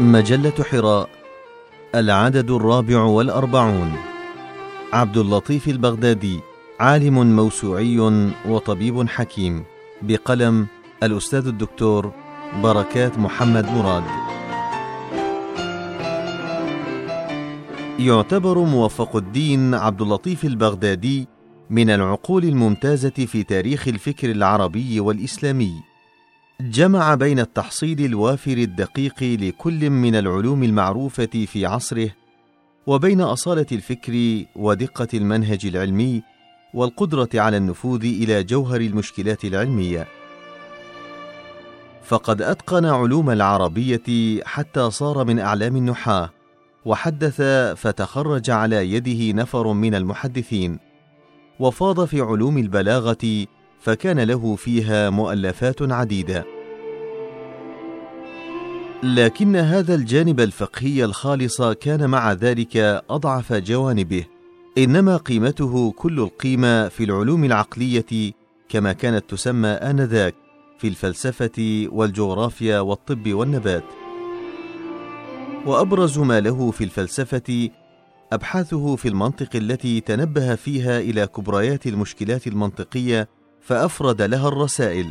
مجلة حراء العدد الرابع والأربعون. عبد اللطيف البغدادي عالم موسوعي وطبيب حكيم. بقلم الأستاذ الدكتور بركات محمد مراد. يعتبر موفق الدين عبد اللطيف البغدادي من العقول الممتازة في تاريخ الفكر العربي والإسلامي. جمع بين التحصيل الوافر الدقيق لكل من العلوم المعروفة في عصره وبين أصالة الفكر ودقة المنهج العلمي والقدرة على النفوذ إلى جوهر المشكلات العلمية. فقد أتقن علوم العربية حتى صار من أعلام النحاة وحدث فتخرج على يده نفر من المحدثين وفاض في علوم البلاغة فكان له فيها مؤلفات عديدة. لكن هذا الجانب الفقهي الخالص كان مع ذلك أضعف جوانبه إنما قيمته كل القيمة في العلوم العقلية كما كانت تسمى آنذاك في الفلسفة والجغرافيا والطب والنبات. وأبرز ما له في الفلسفة أبحاثه في المنطق التي تنبه فيها إلى كبريات المشكلات المنطقية فأفرد لها الرسائل.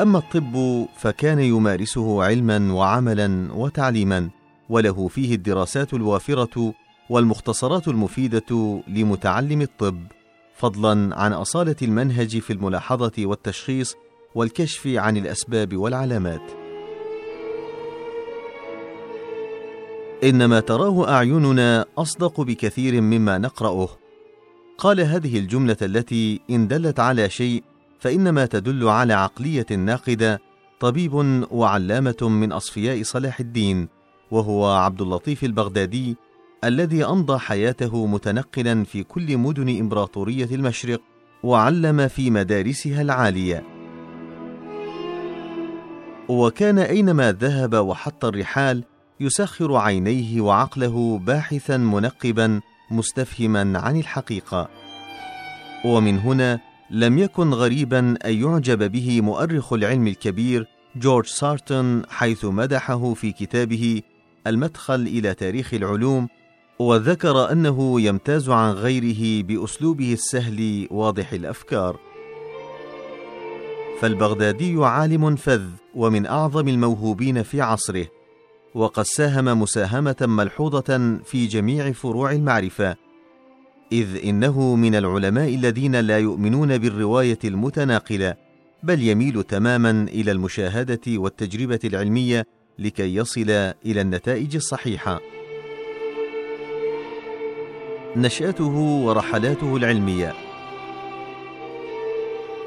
أما الطب فكان يمارسه علما وعملا وتعليما وله فيه الدراسات الوافرة والمختصرات المفيدة لمتعلم الطب فضلا عن أصالة المنهج في الملاحظة والتشخيص والكشف عن الأسباب والعلامات. إنما تراه أعيننا أصدق بكثير مما نقرأه. قال هذه الجملة التي إن دلت على شيء فإنما تدل على عقلية ناقدة طبيب وعلامة من أصفياء صلاح الدين وهو عبد اللطيف البغدادي الذي أمضى حياته متنقلا في كل مدن إمبراطورية المشرق وعلم في مدارسها العالية. وكان أينما ذهب وحط الرحال يسخر عينيه وعقله باحثا منقبا مستفهما عن الحقيقة. ومن هنا لم يكن غريبا أن يعجب به مؤرخ العلم الكبير جورج سارتون حيث مدحه في كتابه المدخل إلى تاريخ العلوم وذكر أنه يمتاز عن غيره بأسلوبه السهل واضح الأفكار. فالبغدادي عالم فذ ومن أعظم الموهوبين في عصره وقد ساهم مساهمة ملحوظة في جميع فروع المعرفة. إذ إنه من العلماء الذين لا يؤمنون بالرواية المتناقلة بل يميل تماما إلى المشاهدة والتجربة العلمية لكي يصل إلى النتائج الصحيحة. نشأته ورحلاته العلمية.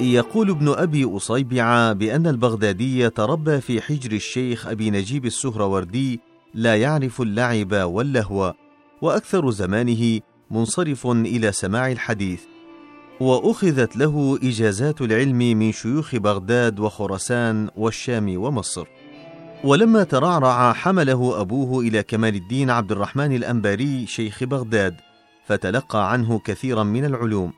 يقول ابن أبي أصيبع بأن البغدادي تربى في حجر الشيخ أبي نجيب السهروردي لا يعرف اللعب واللهو وأكثر زمانه منصرف إلى سماع الحديث وأخذت له إجازات العلم من شيوخ بغداد وخراسان والشام ومصر. ولما ترعرع حمله أبوه إلى كمال الدين عبد الرحمن الأنباري شيخ بغداد فتلقى عنه كثيرا من العلوم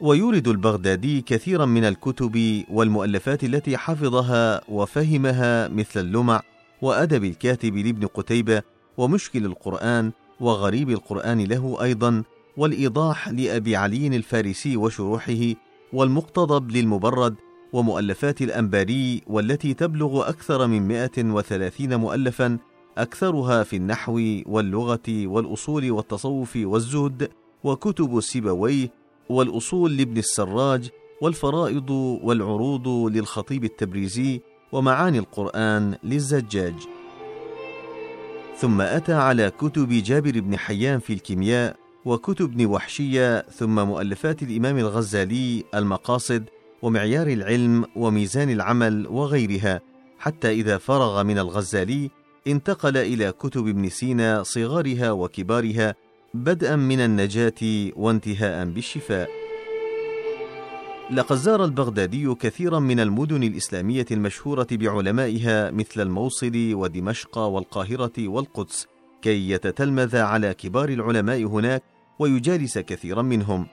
ويورد البغدادي كثيرا من الكتب والمؤلفات التي حفظها وفهمها مثل اللمع وأدب الكاتب لابن قتيبة ومشكل القرآن وغريب القرآن له أيضا والإيضاح لأبي علي الفارسي وشروحه والمقتضب للمبرد ومؤلفات الأنباري والتي تبلغ أكثر من 130 مؤلفا أكثرها في النحو واللغة والأصول والتصوف والزهد وكتب سيبويه والأصول لابن السراج والفرائض والعروض للخطيب التبريزي ومعاني القرآن للزجاج. ثم أتى على كتب جابر بن حيان في الكيمياء وكتب ابن وحشية ثم مؤلفات الإمام الغزالي المقاصد ومعيار العلم وميزان العمل وغيرها حتى إذا فرغ من الغزالي انتقل إلى كتب ابن سينا صغارها وكبارها بدءا من النجاة وانتهاء بالشفاء. لقد زار البغدادي كثيرا من المدن الإسلامية المشهورة بعلمائها مثل الموصل ودمشق والقاهرة والقدس كي يتتلمذ على كبار العلماء هناك ويجالس كثيرا منهم.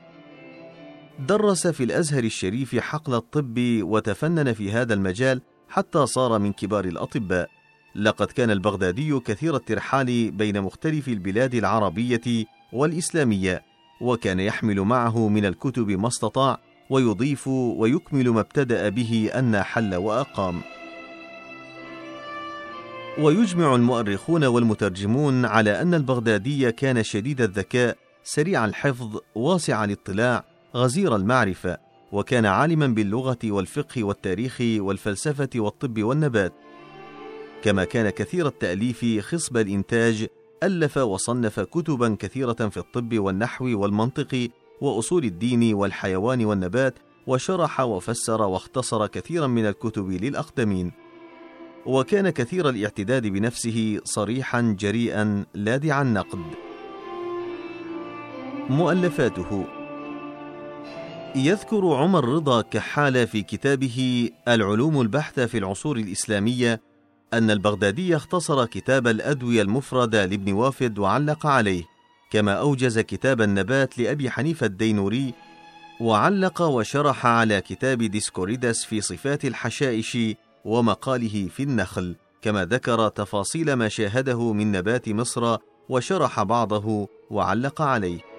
درس في الأزهر الشريف حقل الطب وتفنن في هذا المجال حتى صار من كبار الأطباء. لقد كان البغدادي كثير الترحال بين مختلف البلاد العربية والإسلامية وكان يحمل معه من الكتب ما استطاع ويضيف ويكمل ما ابتدأ به أن حل وأقام. ويجمع المؤرخون والمترجمون على أن البغدادي كان شديد الذكاء سريع الحفظ واسع الاطلاع غزير المعرفة وكان عالما باللغة والفقه والتاريخ والفلسفة والطب والنبات. كما كان كثير التأليف خصب الإنتاج ألف وصنف كتبا كثيرة في الطب والنحو والمنطق وأصول الدين والحيوان والنبات وشرح وفسر واختصر كثيرا من الكتب للأقدمين. وكان كثير الاعتداد بنفسه صريحا جريئا لادع النقد. مؤلفاته. يذكر عمر رضا كحال في كتابه العلوم البحثة في العصور الإسلامية أن البغدادي اختصر كتاب الأدوية المفردة لابن وافد وعلق عليه كما أوجز كتاب النبات لأبي حنيفة الدينوري وعلق وشرح على كتاب ديسكوريدس في صفات الحشائش ومقاله في النخل كما ذكر تفاصيل ما شاهده من نبات مصر وشرح بعضه وعلق عليه.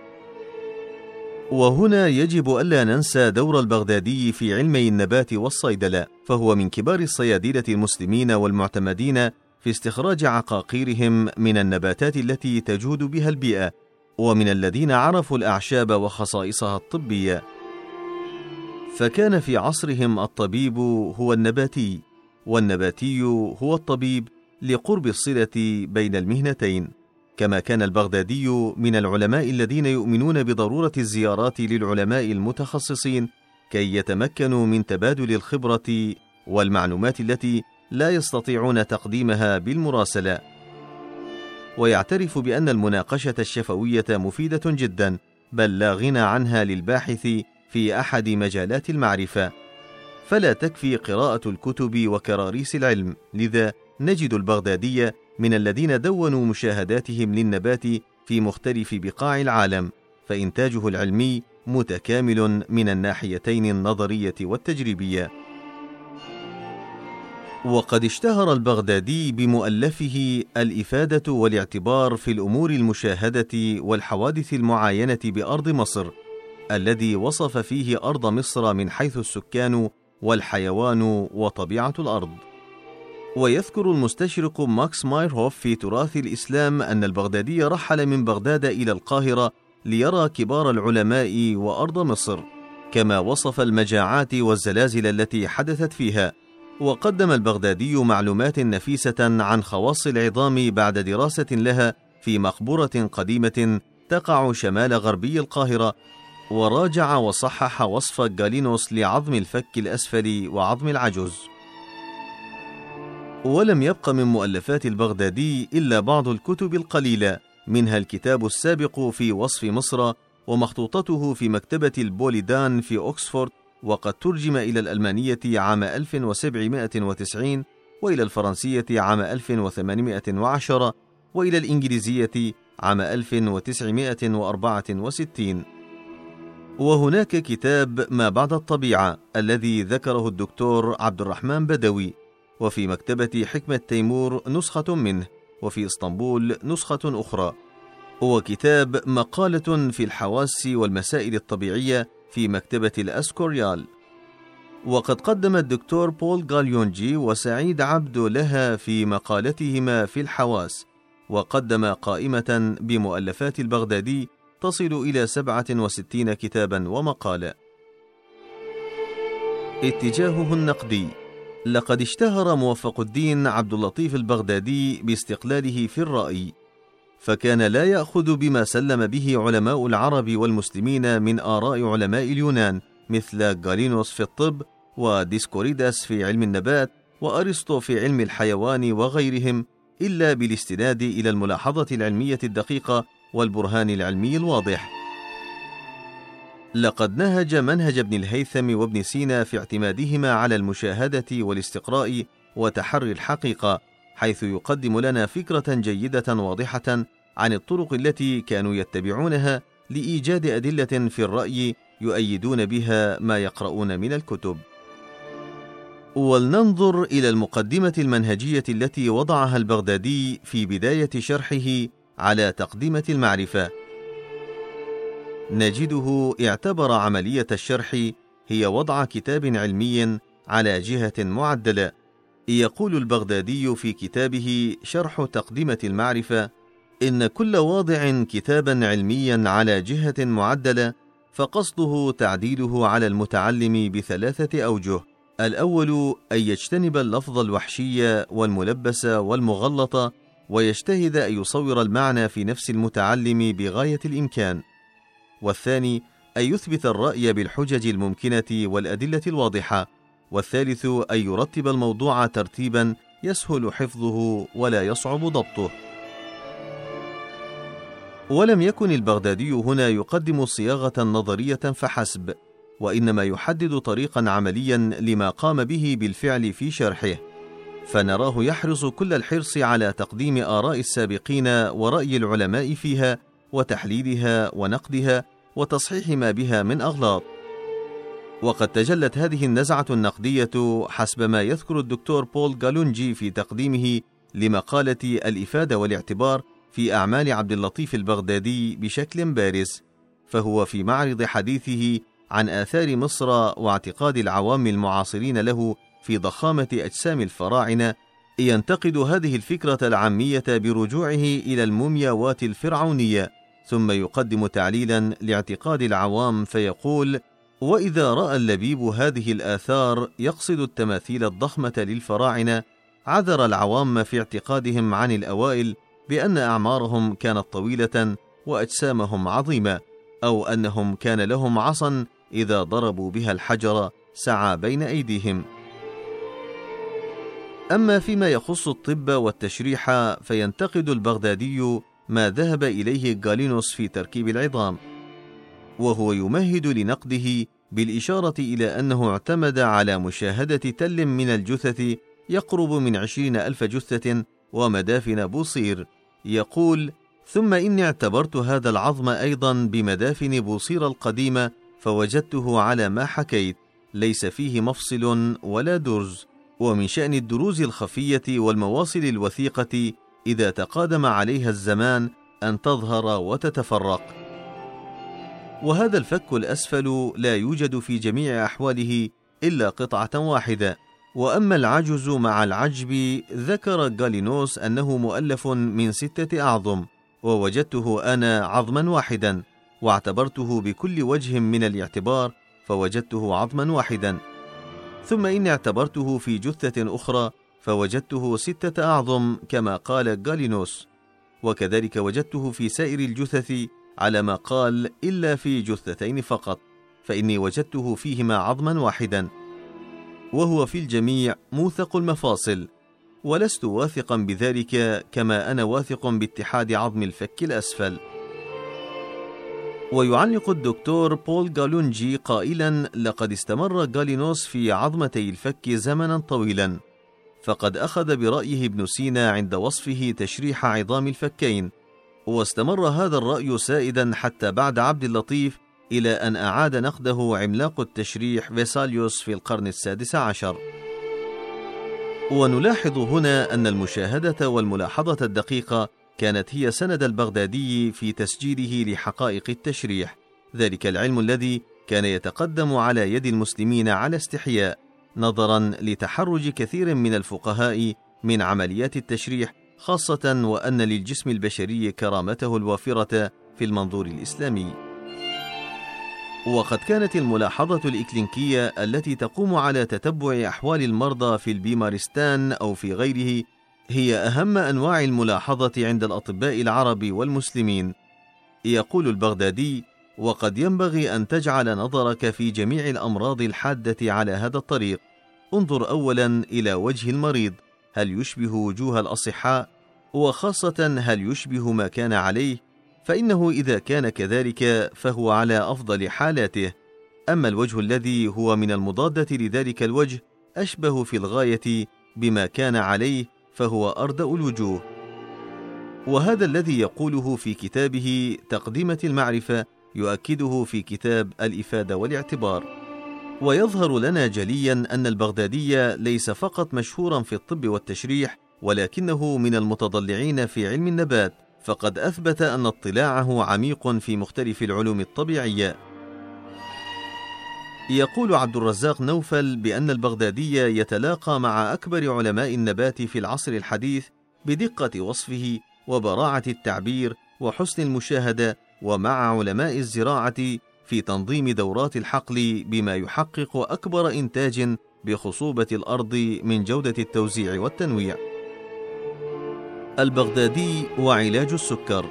وهنا يجب ألا ننسى دور البغدادي في علمي النبات والصيدلة فهو من كبار الصيادلة المسلمين والمعتمدين في استخراج عقاقيرهم من النباتات التي تجود بها البيئة ومن الذين عرفوا الأعشاب وخصائصها الطبية. فكان في عصرهم الطبيب هو النباتي والنباتي هو الطبيب لقرب الصلة بين المهنتين. كما كان البغدادي من العلماء الذين يؤمنون بضرورة الزيارات للعلماء المتخصصين كي يتمكنوا من تبادل الخبرة والمعلومات التي لا يستطيعون تقديمها بالمراسلة. ويعترف بأن المناقشة الشفوية مفيدة جدا بل لا غنى عنها للباحث في أحد مجالات المعرفة. فلا تكفي قراءة الكتب وكراريس العلم، لذا نجد البغدادي من الذين دونوا مشاهداتهم للنبات في مختلف بقاع العالم، فإنتاجه العلمي متكامل من الناحيتين النظرية والتجريبية. وقد اشتهر البغدادي بمؤلفه الإفادة والاعتبار في الأمور المشاهدة والحوادث المعاينة بأرض مصر، الذي وصف فيه أرض مصر من حيث السكان والحيوان وطبيعة الأرض. ويذكر المستشرق ماكس مايرهوف في تراث الإسلام أن البغدادي رحل من بغداد إلى القاهرة ليرى كبار العلماء وأرض مصر، كما وصف المجاعات والزلازل التي حدثت فيها. وقدم البغدادي معلومات نفيسة عن خواص العظام بعد دراسة لها في مقبرة قديمة تقع شمال غربي القاهرة وراجع وصحح وصف جالينوس لعظم الفك الأسفل وعظم العجز ولم يبق من مؤلفات البغدادي إلا بعض الكتب القليلة منها الكتاب السابق في وصف مصر ومخطوطته في مكتبة البوليدان في أكسفورد وقد ترجم إلى الألمانية عام 1790 وإلى الفرنسية عام 1810 وإلى الإنجليزية عام 1964 وهناك كتاب ما بعد الطبيعة الذي ذكره الدكتور عبد الرحمن بدوي. وفي مكتبة حكمة تيمور نسخة منه وفي إسطنبول نسخة أخرى. هو كتاب مقالة في الحواس والمسائل الطبيعية في مكتبة الأسكوريال. وقد قدم الدكتور بول غاليونجي وسعيد عبد لها في مقالتهما في الحواس وقدم قائمة بمؤلفات البغدادي تصل إلى سبعة وستين كتابا ومقالا اتجاهه النقدي. لقد اشتهر موفق الدين عبد اللطيف البغدادي باستقلاله في الرأي فكان لا يأخذ بما سلم به علماء العرب والمسلمين من آراء علماء اليونان مثل غالينوس في الطب وديسكوريداس في علم النبات وأرسطو في علم الحيوان وغيرهم إلا بالاستناد إلى الملاحظة العلمية الدقيقة والبرهان العلمي الواضح. لقد نهج منهج ابن الهيثم وابن سينا في اعتمادهما على المشاهدة والاستقراء وتحري الحقيقة حيث يقدم لنا فكرة جيدة واضحة عن الطرق التي كانوا يتبعونها لإيجاد أدلة في الرأي يؤيدون بها ما يقرؤون من الكتب. ولننظر إلى المقدمة المنهجية التي وضعها البغدادي في بداية شرحه على تقدمه المعرفة. نجده اعتبر عملية الشرح هي وضع كتاب علمي على جهة معدلة. يقول البغدادي في كتابه شرح تقدمه المعرفة إن كل واضع كتابا علميا على جهة معدلة فقصده تعديله على المتعلم بثلاثة أوجه. الأول أن يجتنب اللفظ الوحشي والملبس والمغلط ويجتهد أن يصور المعنى في نفس المتعلم بغاية الإمكان. والثاني أن يثبت الرأي بالحجج الممكنة والأدلة الواضحة. والثالث أن يرتب الموضوع ترتيبا يسهل حفظه ولا يصعب ضبطه. ولم يكن البغدادي هنا يقدم صياغة نظرية فحسب وإنما يحدد طريقا عمليا لما قام به بالفعل في شرحه. فنراه يحرص كل الحرص على تقديم آراء السابقين ورأي العلماء فيها وتحليلها ونقدها وتصحيح ما بها من أغلاط. وقد تجلت هذه النزعة النقدية حسب ما يذكر الدكتور بول جالونجي في تقديمه لمقالة الإفادة والاعتبار في أعمال عبد اللطيف البغدادي بشكل بارز فهو في معرض حديثه عن آثار مصر واعتقاد العوام المعاصرين له في ضخامة أجسام الفراعنة ينتقد هذه الفكرة العامية برجوعه إلى المومياوات الفرعونية. ثم يقدم تعليلا لاعتقاد العوام فيقول وإذا رأى اللبيب هذه الآثار يقصد التماثيل الضخمة للفراعنة عذر العوام في اعتقادهم عن الأوائل بأن أعمارهم كانت طويلة وأجسامهم عظيمة أو أنهم كان لهم عصا إذا ضربوا بها الحجر سعى بين أيديهم. أما فيما يخص الطب والتشريح فينتقد البغدادي ما ذهب إليه غالينوس في تركيب العظام وهو يمهد لنقده بالإشارة إلى أنه اعتمد على مشاهدة تل من الجثث يقرب من عشرين ألف جثة ومدافن بوصير. يقول ثم إني اعتبرت هذا العظم أيضا بمدافن بوصير القديمة فوجدته على ما حكيت ليس فيه مفصل ولا درز ومن شأن الدروز الخفية والمواصل الوثيقة إذا تقادم عليها الزمان أن تظهر وتتفرق. وهذا الفك الأسفل لا يوجد في جميع أحواله إلا قطعة واحدة. وأما العجز مع العجب ذكر غالينوس أنه مؤلف من ستة أعظم ووجدته أنا عظما واحدا واعتبرته بكل وجه من الاعتبار فوجدته عظما واحدا. ثم إني اعتبرته في جثة أخرى فوجدته ستة أعظم كما قال غالينوس وكذلك وجدته في سائر الجثث على ما قال إلا في جثتين فقط فإني وجدته فيهما عظما واحدا. وهو في الجميع موثق المفاصل ولست واثقا بذلك كما أنا واثق باتحاد عظم الفك الأسفل. ويعلق الدكتور بول جالونجي قائلا لقد استمر جالينوس في عظمتي الفك زمنا طويلا فقد أخذ برأيه ابن سينا عند وصفه تشريح عظام الفكين واستمر هذا الرأي سائدا حتى بعد عبد اللطيف إلى أن أعاد نقده عملاق التشريح فيساليوس في القرن السادس عشر. ونلاحظ هنا أن المشاهدة والملاحظة الدقيقة كانت هي سند البغدادي في تسجيله لحقائق التشريح ذلك العلم الذي كان يتقدم على يد المسلمين على استحياء. نظرا لتحرج كثير من الفقهاء من عمليات التشريح خاصة وأن للجسم البشري كرامته الوافرة في المنظور الإسلامي. وقد كانت الملاحظة الإكلينكية التي تقوم على تتبع أحوال المرضى في البيمارستان أو في غيره هي أهم أنواع الملاحظة عند الأطباء العرب والمسلمين. يقول البغدادي: وقد ينبغي أن تجعل نظرك في جميع الأمراض الحادة على هذا الطريق. انظر أولا إلى وجه المريض، هل يشبه وجوه الأصحاء؟ وخاصة هل يشبه ما كان عليه؟ فإنه إذا كان كذلك فهو على أفضل حالاته، أما الوجه الذي هو من المضادة لذلك الوجه أشبه في الغاية بما كان عليه فهو أردأ الوجوه. وهذا الذي يقوله في كتابه تقدمة المعرفة يؤكده في كتاب الإفادة والاعتبار. ويظهر لنا جليا أن البغدادي ليس فقط مشهورا في الطب والتشريح ولكنه من المتضلعين في علم النبات فقد أثبت أن اطلاعه عميق في مختلف العلوم الطبيعية يقول عبد الرزاق نوفل بأن البغدادي يتلاقى مع أكبر علماء النبات في العصر الحديث بدقة وصفه وبراعة التعبير وحسن المشاهدة ومع علماء الزراعة في تنظيم دورات الحقل بما يحقق أكبر إنتاج بخصوبة الأرض من جودة التوزيع والتنويع. البغدادي وعلاج السكر.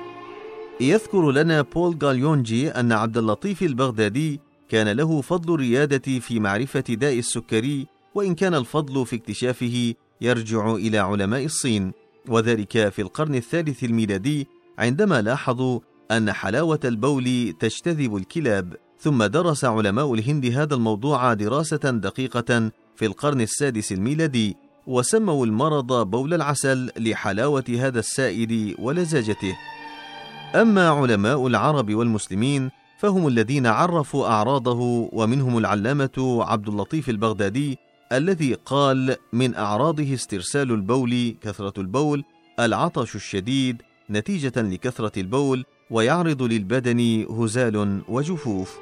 يذكر لنا بول غاليونجي أن عبد اللطيف البغدادي كان له فضل الريادة في معرفة داء السكري وإن كان الفضل في اكتشافه يرجع إلى علماء الصين وذلك في القرن الثالث الميلادي عندما لاحظوا أن حلاوة البول تجتذب الكلاب ثم درس علماء الهند هذا الموضوع دراسة دقيقة في القرن السادس الميلادي وسموا المرض بول العسل لحلاوة هذا السائل ولزاجته. أما علماء العرب والمسلمين فهم الذين عرفوا أعراضه ومنهم العلامة عبد اللطيف البغدادي الذي قال من أعراضه استرسال البول كثرة البول العطش الشديد نتيجة لكثرة البول ويعرض للبدن هزال وجفوف.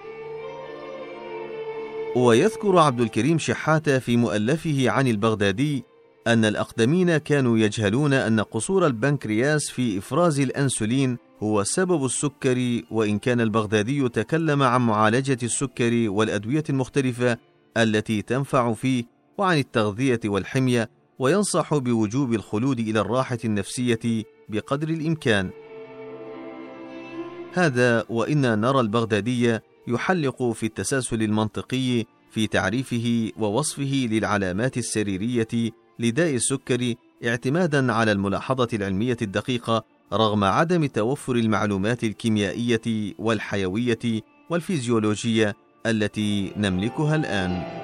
ويذكر عبد الكريم شحاتة في مؤلفه عن البغدادي أن الأقدمين كانوا يجهلون أن قصور البنكرياس في إفراز الأنسولين هو سبب السكر وإن كان البغدادي تكلم عن معالجة السكر والأدوية المختلفة التي تنفع فيه وعن التغذية والحمية وينصح بوجوب الخلود إلى الراحة النفسية بقدر الإمكان. هذا وإنا نرى البغدادي يحلق في التسلسل المنطقي في تعريفه ووصفه للعلامات السريرية لداء السكري اعتمادا على الملاحظة العلمية الدقيقة رغم عدم توفر المعلومات الكيميائية والحيوية والفيزيولوجية التي نملكها الآن.